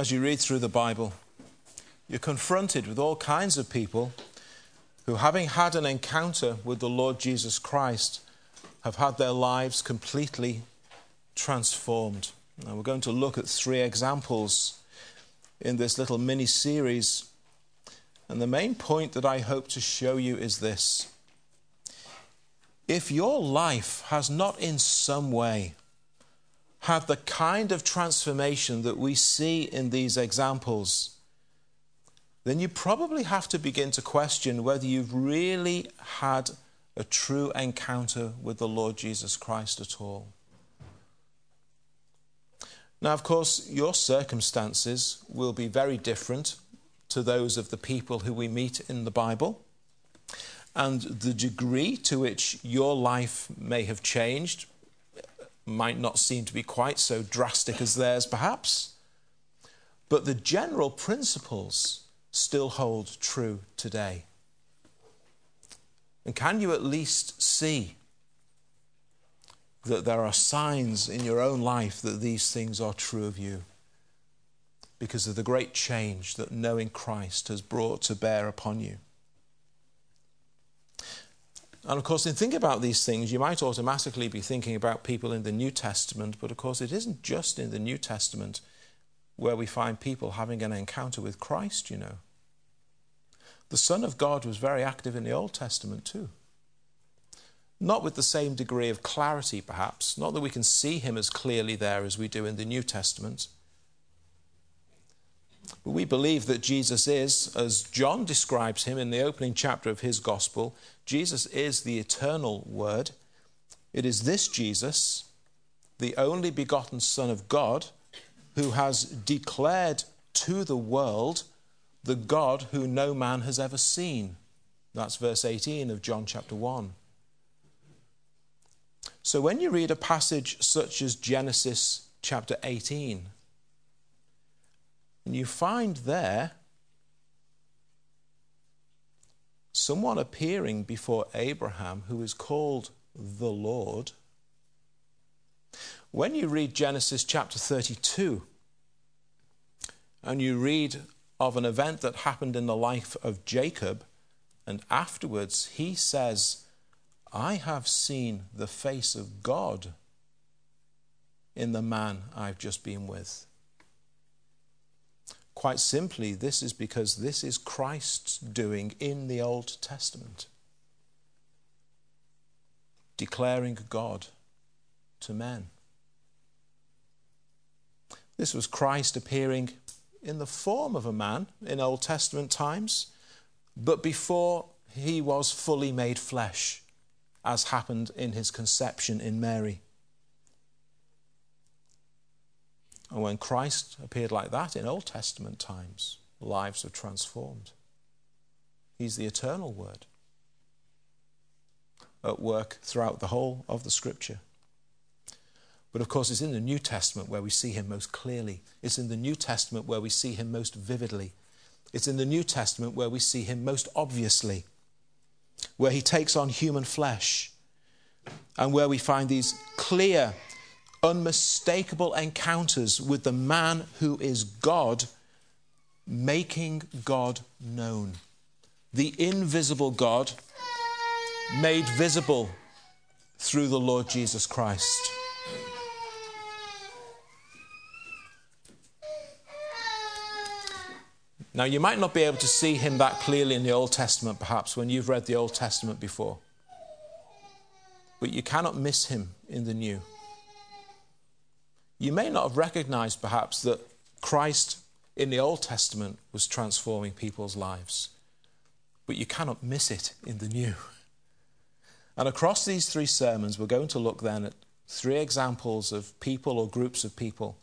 as you read through the Bible, you're confronted with all kinds of people who, having had an encounter with the Lord Jesus Christ, have had their lives completely transformed. Now, we're going to look at three examples in this little mini series. And the main point that I hope to show you is this if your life has not in some way had the kind of transformation that we see in these examples, then you probably have to begin to question whether you've really had a true encounter with the Lord Jesus Christ at all. Now, of course, your circumstances will be very different to those of the people who we meet in the Bible. And the degree to which your life may have changed might not seem to be quite so drastic as theirs, perhaps. But the general principles still hold true today. And can you at least see that there are signs in your own life that these things are true of you? Because of the great change that knowing Christ has brought to bear upon you. And of course, in thinking about these things, you might automatically be thinking about people in the New Testament, but of course, it isn't just in the New Testament where we find people having an encounter with Christ, you know. The Son of God was very active in the Old Testament too. Not with the same degree of clarity, perhaps, not that we can see him as clearly there as we do in the New Testament. We believe that Jesus is, as John describes him in the opening chapter of his gospel, Jesus is the eternal Word. It is this Jesus, the only begotten Son of God, who has declared to the world the God who no man has ever seen. That's verse 18 of John chapter 1. So when you read a passage such as Genesis chapter 18, and you find there someone appearing before Abraham who is called the Lord. When you read Genesis chapter 32 and you read of an event that happened in the life of Jacob, and afterwards he says, I have seen the face of God in the man I've just been with. Quite simply, this is because this is Christ's doing in the Old Testament, declaring God to men. This was Christ appearing in the form of a man in Old Testament times, but before he was fully made flesh, as happened in his conception in Mary. And when Christ appeared like that in Old Testament times, lives were transformed. He's the eternal Word at work throughout the whole of the Scripture. But of course, it's in the New Testament where we see him most clearly. It's in the New Testament where we see him most vividly. It's in the New Testament where we see him most obviously, where he takes on human flesh, and where we find these clear unmistakable encounters with the man who is God, making God known. The invisible God made visible through the Lord Jesus Christ. Now, you might not be able to see him that clearly in the Old Testament, perhaps, when you've read the Old Testament before. But you cannot miss him in the New. You may not have recognized, perhaps, that Christ in the Old Testament was transforming people's lives, but you cannot miss it in the New. And across these three sermons, we're going to look then at three examples of people or groups of people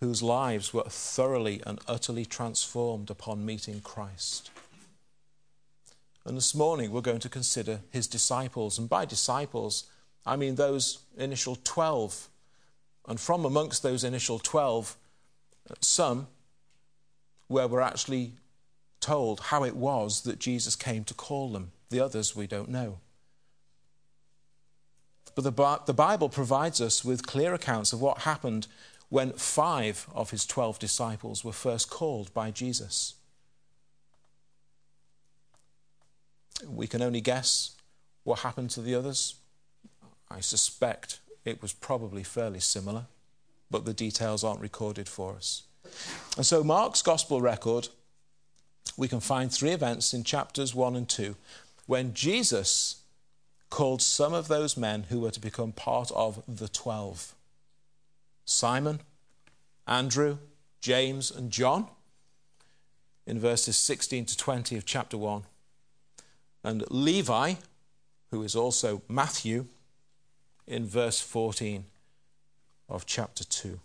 whose lives were thoroughly and utterly transformed upon meeting Christ. And this morning, we're going to consider his disciples. And by disciples, I mean those initial 12 and from amongst those initial 12, some where we're actually told how it was that Jesus came to call them. The others we don't know. But the, the Bible provides us with clear accounts of what happened when five of his twelve disciples were first called by Jesus. We can only guess what happened to the others. I suspect it was probably fairly similar, but the details aren't recorded for us. And so, Mark's gospel record, we can find three events in chapters 1 and 2 when Jesus called some of those men who were to become part of the twelve. Simon, Andrew, James, and John in verses 16 to 20 of chapter 1, and Levi, who is also Matthew, in verse 14 of chapter 2.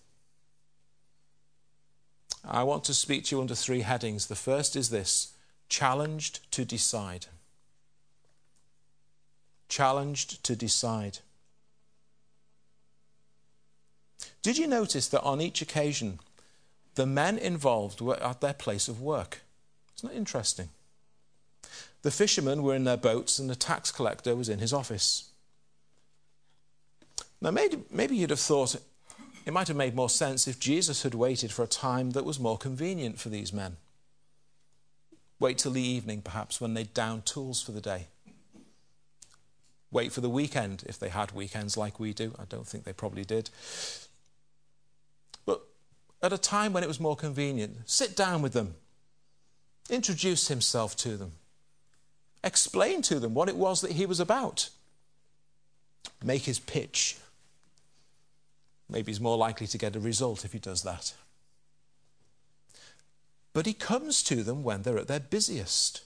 I want to speak to you under three headings. The first is this challenged to decide. Challenged to decide. Did you notice that on each occasion, the men involved were at their place of work? Isn't that interesting? The fishermen were in their boats and the tax collector was in his office. Now, maybe, maybe you'd have thought it might have made more sense if Jesus had waited for a time that was more convenient for these men. Wait till the evening, perhaps, when they'd down tools for the day. Wait for the weekend, if they had weekends like we do. I don't think they probably did. But at a time when it was more convenient, sit down with them, introduce himself to them, explain to them what it was that he was about, make his pitch. Maybe he's more likely to get a result if he does that. But he comes to them when they're at their busiest.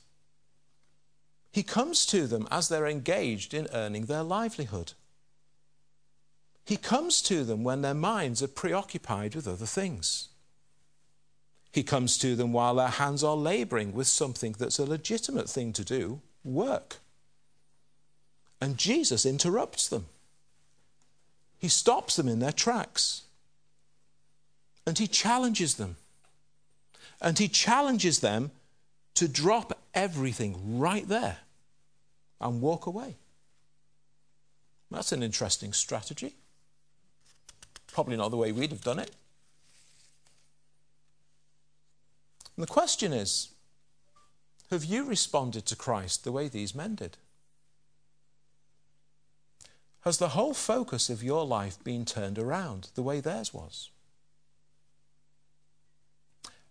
He comes to them as they're engaged in earning their livelihood. He comes to them when their minds are preoccupied with other things. He comes to them while their hands are laboring with something that's a legitimate thing to do work. And Jesus interrupts them. He stops them in their tracks. And he challenges them. And he challenges them to drop everything right there and walk away. That's an interesting strategy. Probably not the way we'd have done it. And the question is have you responded to Christ the way these men did? Has the whole focus of your life been turned around the way theirs was?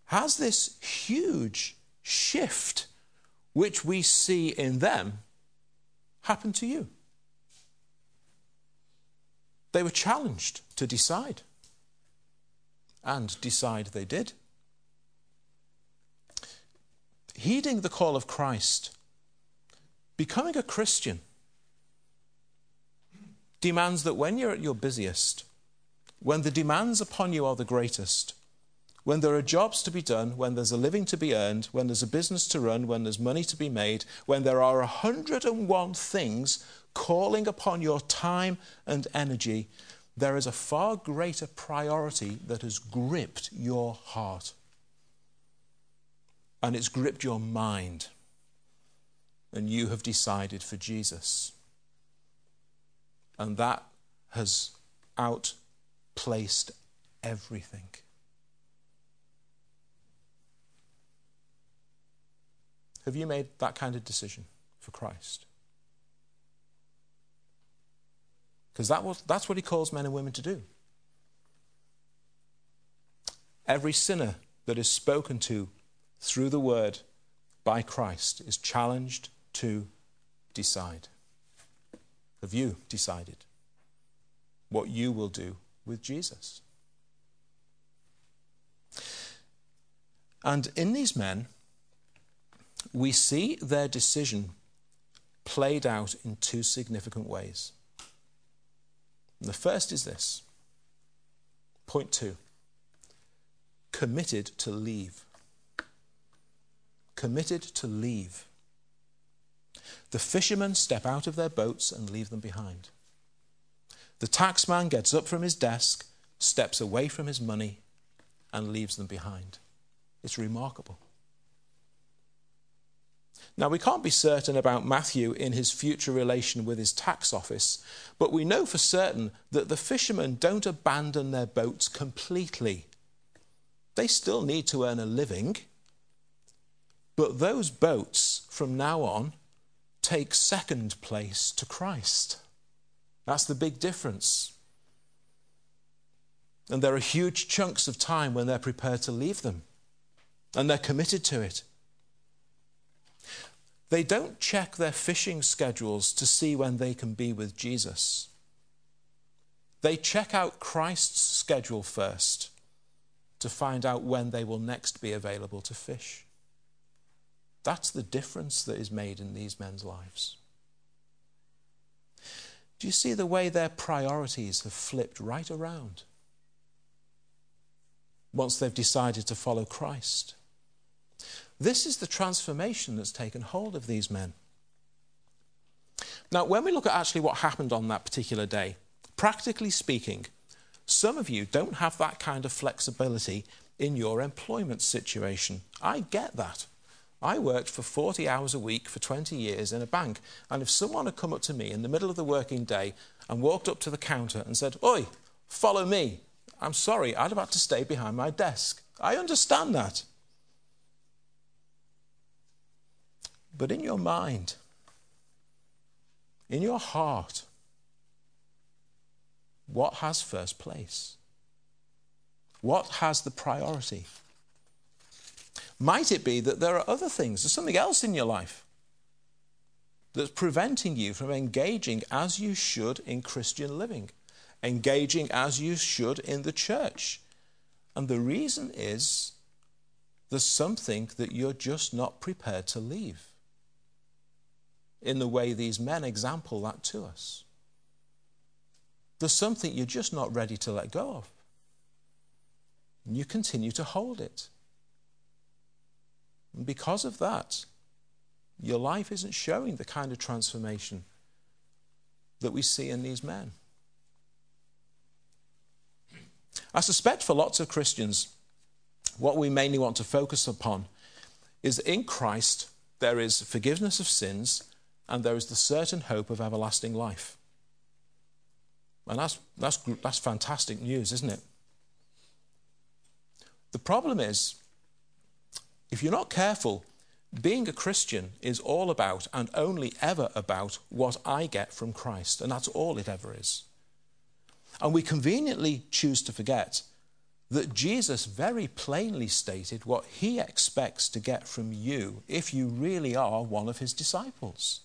Has this huge shift, which we see in them, happened to you? They were challenged to decide, and decide they did. Heeding the call of Christ, becoming a Christian demands that when you're at your busiest, when the demands upon you are the greatest, when there are jobs to be done, when there's a living to be earned, when there's a business to run, when there's money to be made, when there are 101 things calling upon your time and energy, there is a far greater priority that has gripped your heart. And it's gripped your mind. And you have decided for Jesus and that has outplaced everything. Have you made that kind of decision for Christ? Because that was, that's what he calls men and women to do. Every sinner that is spoken to through the word by Christ is challenged to decide. Have you decided what you will do with Jesus? And in these men, we see their decision played out in two significant ways. And the first is this point two committed to leave. Committed to leave. The fishermen step out of their boats and leave them behind. The taxman gets up from his desk, steps away from his money, and leaves them behind. It's remarkable. Now, we can't be certain about Matthew in his future relation with his tax office, but we know for certain that the fishermen don't abandon their boats completely. They still need to earn a living, but those boats from now on take second place to Christ. That's the big difference. And there are huge chunks of time when they're prepared to leave them, and they're committed to it. They don't check their fishing schedules to see when they can be with Jesus. They check out Christ's schedule first to find out when they will next be available to fish. That's the difference that is made in these men's lives. Do you see the way their priorities have flipped right around once they've decided to follow Christ? This is the transformation that's taken hold of these men. Now, when we look at actually what happened on that particular day, practically speaking, some of you don't have that kind of flexibility in your employment situation. I get that. I worked for 40 hours a week for 20 years in a bank, and if someone had come up to me in the middle of the working day and walked up to the counter and said, Oi, follow me, I'm sorry, I'd have had to stay behind my desk. I understand that. But in your mind, in your heart, what has first place? What has the priority? Might it be that there are other things, there's something else in your life that's preventing you from engaging as you should in Christian living, engaging as you should in the church? And the reason is there's something that you're just not prepared to leave in the way these men example that to us. There's something you're just not ready to let go of. And you continue to hold it. And because of that, your life isn't showing the kind of transformation that we see in these men. I suspect for lots of Christians, what we mainly want to focus upon is in Christ there is forgiveness of sins and there is the certain hope of everlasting life. And that's, that's, that's fantastic news, isn't it? The problem is, if you're not careful, being a Christian is all about and only ever about what I get from Christ, and that's all it ever is. And we conveniently choose to forget that Jesus very plainly stated what he expects to get from you if you really are one of his disciples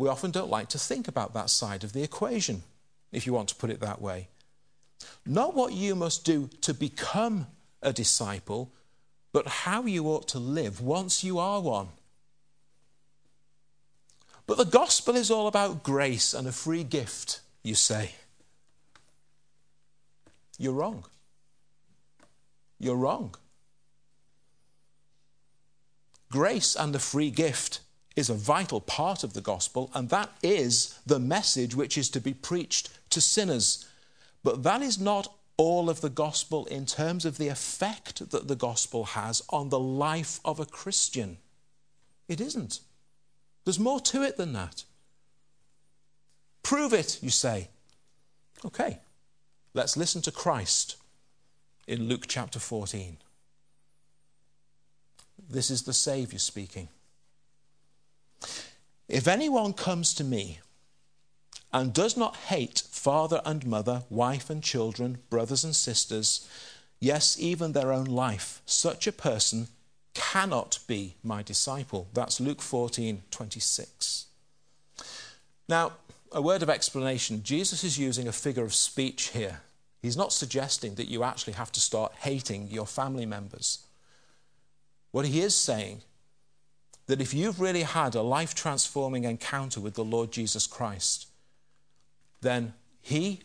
we often don't like to think about that side of the equation, if you want to put it that way. Not what you must do to become a disciple, but how you ought to live once you are one. But the gospel is all about grace and a free gift, you say. You're wrong. You're wrong. Grace and the free gift is a vital part of the gospel, and that is the message which is to be preached to sinners. But that is not all of the gospel in terms of the effect that the gospel has on the life of a Christian. It isn't. There's more to it than that. Prove it, you say. Okay, let's listen to Christ in Luke chapter 14. This is the Saviour speaking. If anyone comes to me and does not hate father and mother, wife and children, brothers and sisters, yes, even their own life, such a person cannot be my disciple. That's Luke 14 26. Now, a word of explanation Jesus is using a figure of speech here. He's not suggesting that you actually have to start hating your family members. What he is saying that if you've really had a life transforming encounter with the Lord Jesus Christ, then He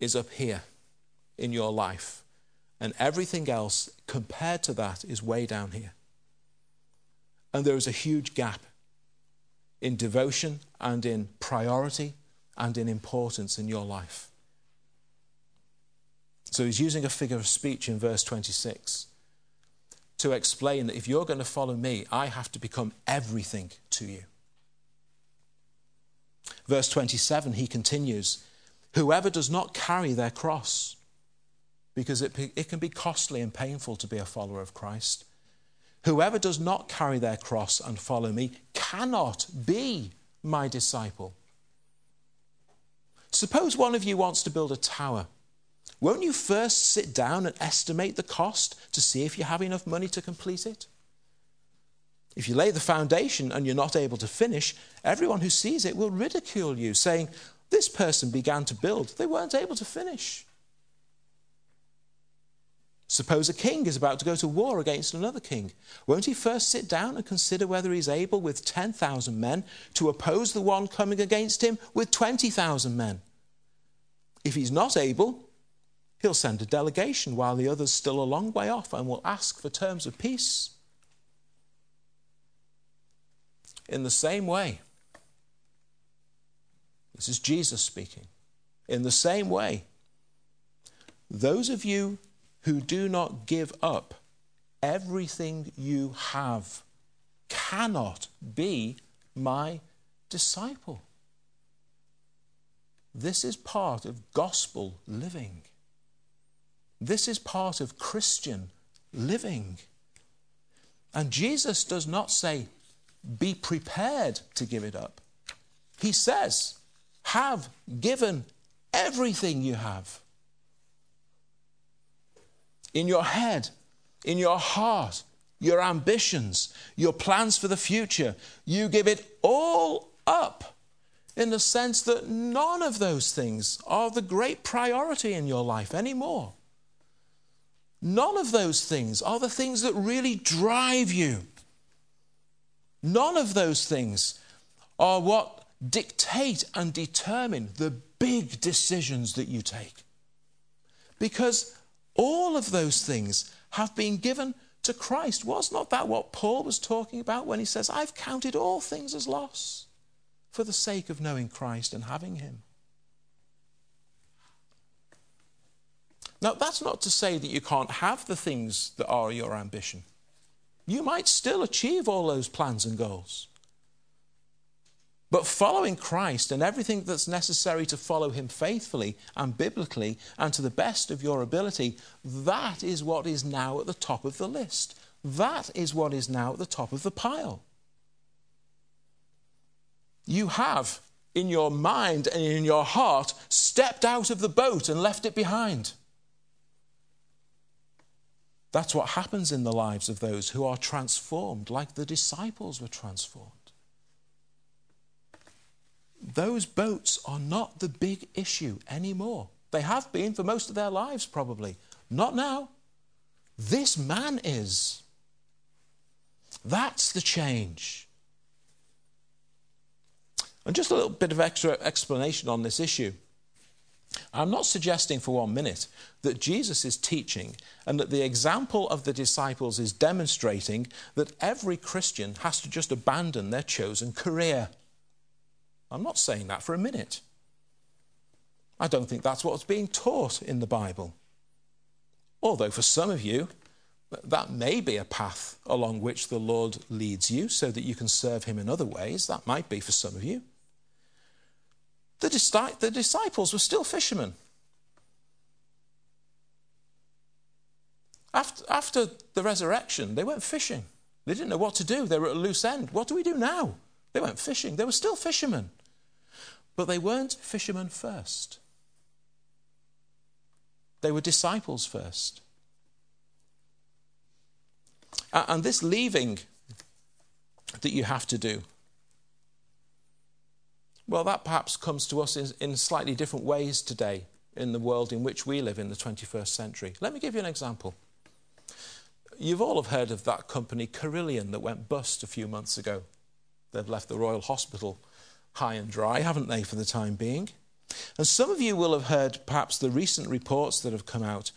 is up here in your life, and everything else compared to that is way down here. And there is a huge gap in devotion and in priority and in importance in your life. So he's using a figure of speech in verse 26. to explain that if you're going to follow me, I have to become everything to you. Verse 27, he continues Whoever does not carry their cross, because it, it can be costly and painful to be a follower of Christ. Whoever does not carry their cross and follow me cannot be my disciple. Suppose one of you wants to build a tower. Won't you first sit down and estimate the cost to see if you have enough money to complete it? If you lay the foundation and you're not able to finish, everyone who sees it will ridicule you, saying, This person began to build, they weren't able to finish. Suppose a king is about to go to war against another king. Won't he first sit down and consider whether he's able, with 10,000 men, to oppose the one coming against him with 20,000 men? If he's not able, he'll send a delegation while the other's still a long way off and will ask for terms of peace. In the same way, this is Jesus speaking. In the same way, those of you who do not give up everything you have cannot be my disciple. This is part of gospel living. This is part of Christian living. And Jesus does not say, be prepared to give it up. He says, have given everything you have in your head, in your heart, your ambitions, your plans for the future. You give it all up in the sense that none of those things are the great priority in your life anymore. None of those things are the things that really drive you. None of those things are what dictate and determine the big decisions that you take. Because all of those things have been given to Christ. Was not that what Paul was talking about when he says, I've counted all things as loss for the sake of knowing Christ and having Him? Now, that's not to say that you can't have the things that are your ambition. You might still achieve all those plans and goals. But following Christ and everything that's necessary to follow Him faithfully and biblically and to the best of your ability, that is what is now at the top of the list. That is what is now at the top of the pile. You have, in your mind and in your heart, stepped out of the boat and left it behind. That's what happens in the lives of those who are transformed, like the disciples were transformed those boats are not the big issue anymore. They have been for most of their lives, probably. Not now. This man is. That's the change. And just a little bit of extra explanation on this issue. I'm not suggesting for one minute that Jesus is teaching and that the example of the disciples is demonstrating that every Christian has to just abandon their chosen career. I'm not saying that for a minute. I don't think that's what's being taught in the Bible. Although for some of you, that may be a path along which the Lord leads you so that you can serve Him in other ways. That might be for some of you. The, the disciples were still fishermen. After, after the resurrection, they went fishing. They didn't know what to do. They were at a loose end. What do we do now? They went fishing. They were still fishermen. But they weren't fishermen first, they were disciples first. And this leaving that you have to do, well, that perhaps comes to us in, slightly different ways today in the world in which we live in the 21st century. Let me give you an example. You've all have heard of that company Carillion that went bust a few months ago. They've left the Royal Hospital high and dry, haven't they, for the time being? And some of you will have heard perhaps the recent reports that have come out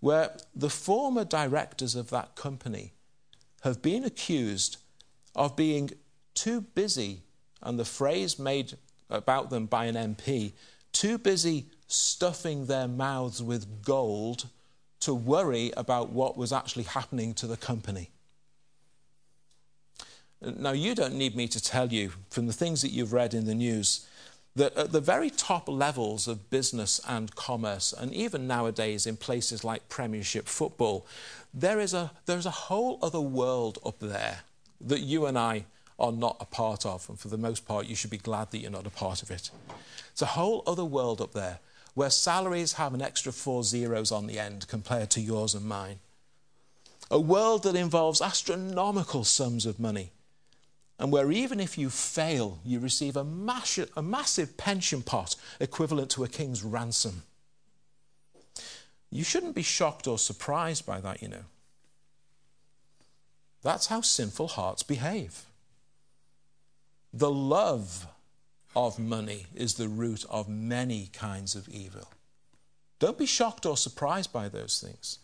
where the former directors of that company have been accused of being too busy, and the phrase made about them by an MP, too busy stuffing their mouths with gold to worry about what was actually happening to the company. Now, you don't need me to tell you from the things that you've read in the news that at the very top levels of business and commerce, and even nowadays in places like Premiership football, there is a, there's a whole other world up there that you and I are not a part of. And for the most part, you should be glad that you're not a part of it. It's a whole other world up there where salaries have an extra four zeros on the end compared to yours and mine. A world that involves astronomical sums of money. And where even if you fail, you receive a, mass- a massive pension pot equivalent to a king's ransom. You shouldn't be shocked or surprised by that, you know. That's how sinful hearts behave. The love of money is the root of many kinds of evil. Don't be shocked or surprised by those things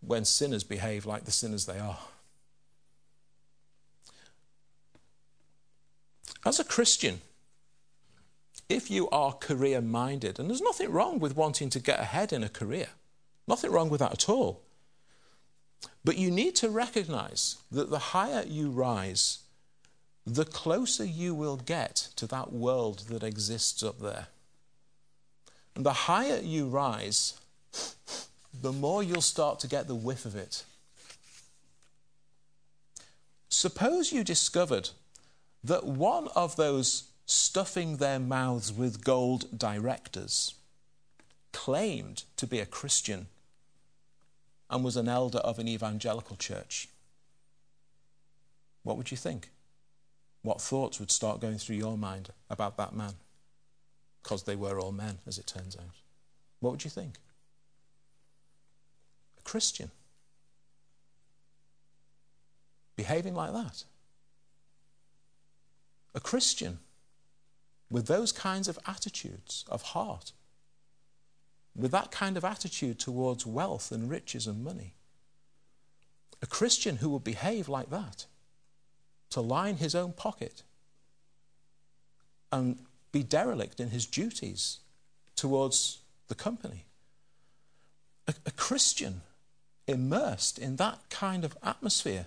when sinners behave like the sinners they are. As a Christian, if you are career minded, and there's nothing wrong with wanting to get ahead in a career, nothing wrong with that at all. But you need to recognize that the higher you rise, the closer you will get to that world that exists up there. And the higher you rise, the more you'll start to get the whiff of it. Suppose you discovered that one of those stuffing their mouths with gold directors claimed to be a Christian and was an elder of an evangelical church. What would you think? What thoughts would start going through your mind about that man? Because they were all men, as it turns out. What would you think? A Christian. Behaving like that. A Christian with those kinds of attitudes of heart, with that kind of attitude towards wealth and riches and money. A Christian who would behave like that, to line his own pocket and be derelict in his duties towards the company. A, a Christian immersed in that kind of atmosphere,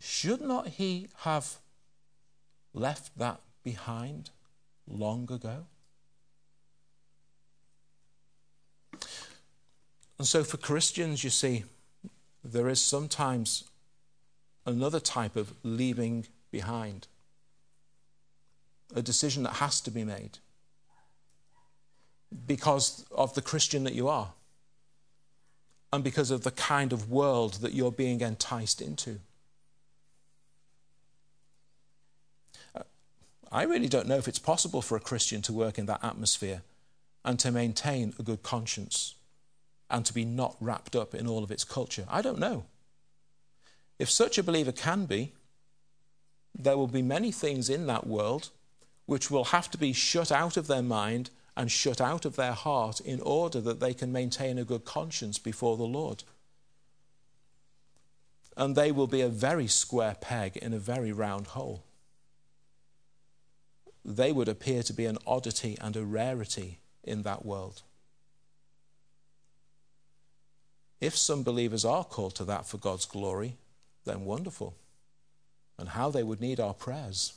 should not he have left that behind long ago? And so, for Christians, you see, there is sometimes another type of leaving behind, a decision that has to be made because of the Christian that you are and because of the kind of world that you're being enticed into. Uh, I really don't know if it's possible for a Christian to work in that atmosphere and to maintain a good conscience and to be not wrapped up in all of its culture. I don't know. If such a believer can be, there will be many things in that world which will have to be shut out of their mind and shut out of their heart in order that they can maintain a good conscience before the Lord. And they will be a very square peg in a very round hole they would appear to be an oddity and a rarity in that world. If some believers are called to that for God's glory, then wonderful. And how they would need our prayers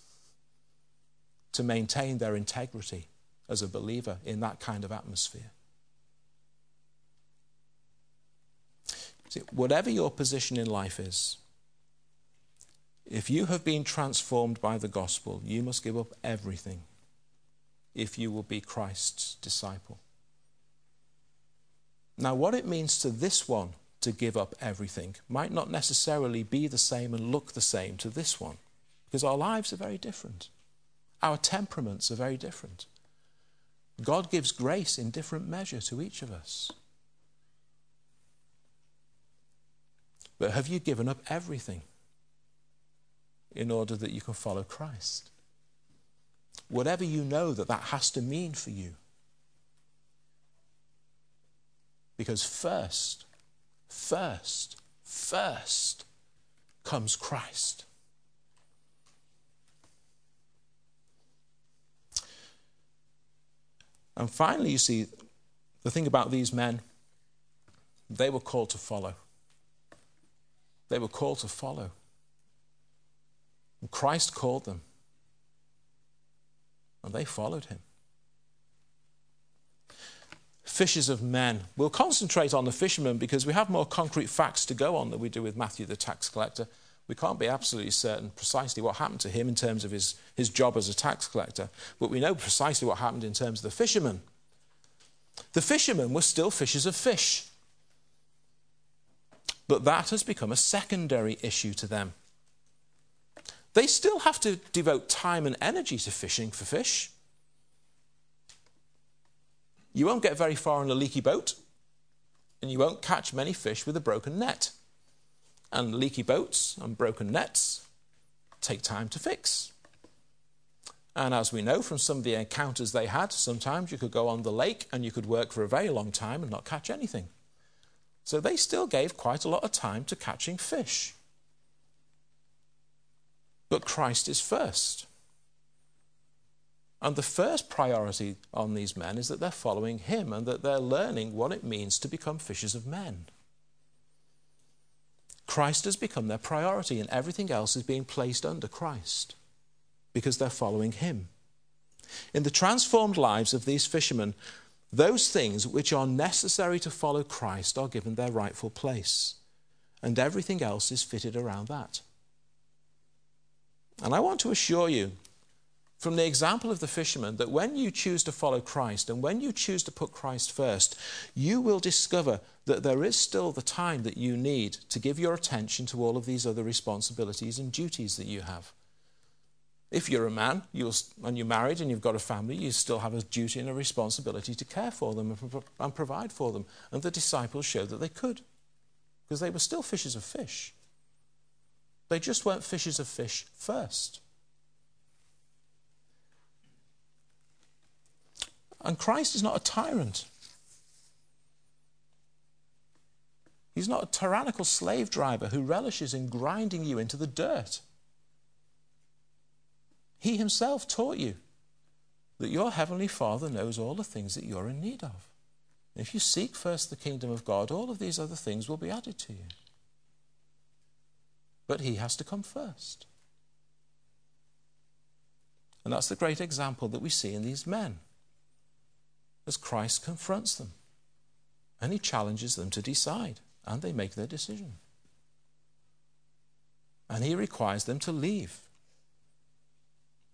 to maintain their integrity as a believer in that kind of atmosphere. See, whatever your position in life is, if you have been transformed by the gospel, you must give up everything if you will be Christ's disciple. Now, what it means to this one to give up everything might not necessarily be the same and look the same to this one, because our lives are very different. Our temperaments are very different. God gives grace in different measure to each of us. But have you given up everything? in order that you can follow Christ. Whatever you know that that has to mean for you. Because first, first, first comes Christ. And finally, you see, the thing about these men they were called to follow. They were called to follow. And Christ called them. And they followed him. Fishers of men. We'll concentrate on the fishermen because we have more concrete facts to go on than we do with Matthew the tax collector. We can't be absolutely certain precisely what happened to him in terms of his, his job as a tax collector, but we know precisely what happened in terms of the fishermen. The fishermen were still fishers of fish. But that has become a secondary issue to them. They still have to devote time and energy to fishing for fish. You won't get very far in a leaky boat, and you won't catch many fish with a broken net. And leaky boats and broken nets take time to fix. And as we know from some of the encounters they had, sometimes you could go on the lake and you could work for a very long time and not catch anything. So they still gave quite a lot of time to catching fish. But Christ is first. And the first priority on these men is that they're following him and that they're learning what it means to become fishers of men. Christ has become their priority, and everything else is being placed under Christ because they're following him. In the transformed lives of these fishermen, those things which are necessary to follow Christ are given their rightful place, and everything else is fitted around that. And I want to assure you, from the example of the fishermen, that when you choose to follow Christ and when you choose to put Christ first, you will discover that there is still the time that you need to give your attention to all of these other responsibilities and duties that you have. If you're a man and you're married and you've got a family, you still have a duty and a responsibility to care for them and provide for them. And the disciples showed that they could, because they were still fishers of fish. They just weren't fishers of fish first. And Christ is not a tyrant. He's not a tyrannical slave driver who relishes in grinding you into the dirt. He himself taught you that your heavenly Father knows all the things that you're in need of. If you seek first the kingdom of God, all of these other things will be added to you. But he has to come first. And that's the great example that we see in these men as Christ confronts them and he challenges them to decide, and they make their decision. And he requires them to leave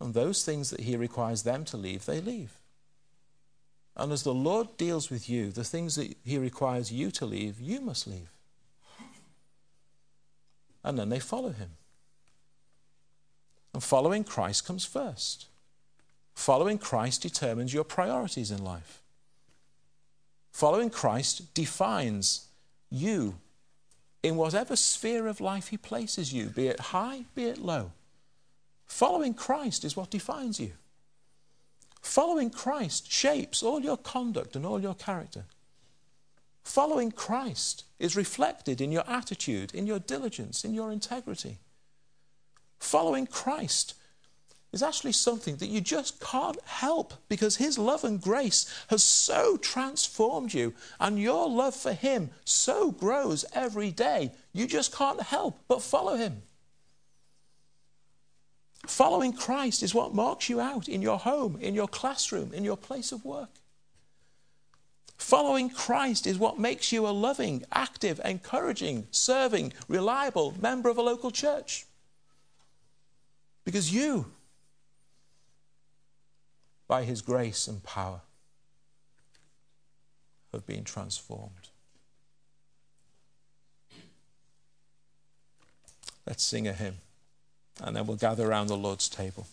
and those things that He requires them to leave, they leave. And as the Lord deals with you, the things that He requires you to leave, you must leave. And then they follow Him. And following Christ comes first. Following Christ determines your priorities in life. Following Christ defines you in whatever sphere of life He places you, be it high, be it low. Following Christ is what defines you. Following Christ shapes all your conduct and all your character. Following Christ is reflected in your attitude, in your diligence, in your integrity. Following Christ is actually something that you just can't help because His love and grace has so transformed you, and your love for Him so grows every day. You just can't help but follow Him. Following Christ is what marks you out in your home, in your classroom, in your place of work. Following Christ is what makes you a loving, active, encouraging, serving, reliable member of a local church. Because you, by His grace and power, have been transformed. Let's sing a hymn and then we'll gather around the Lord's table.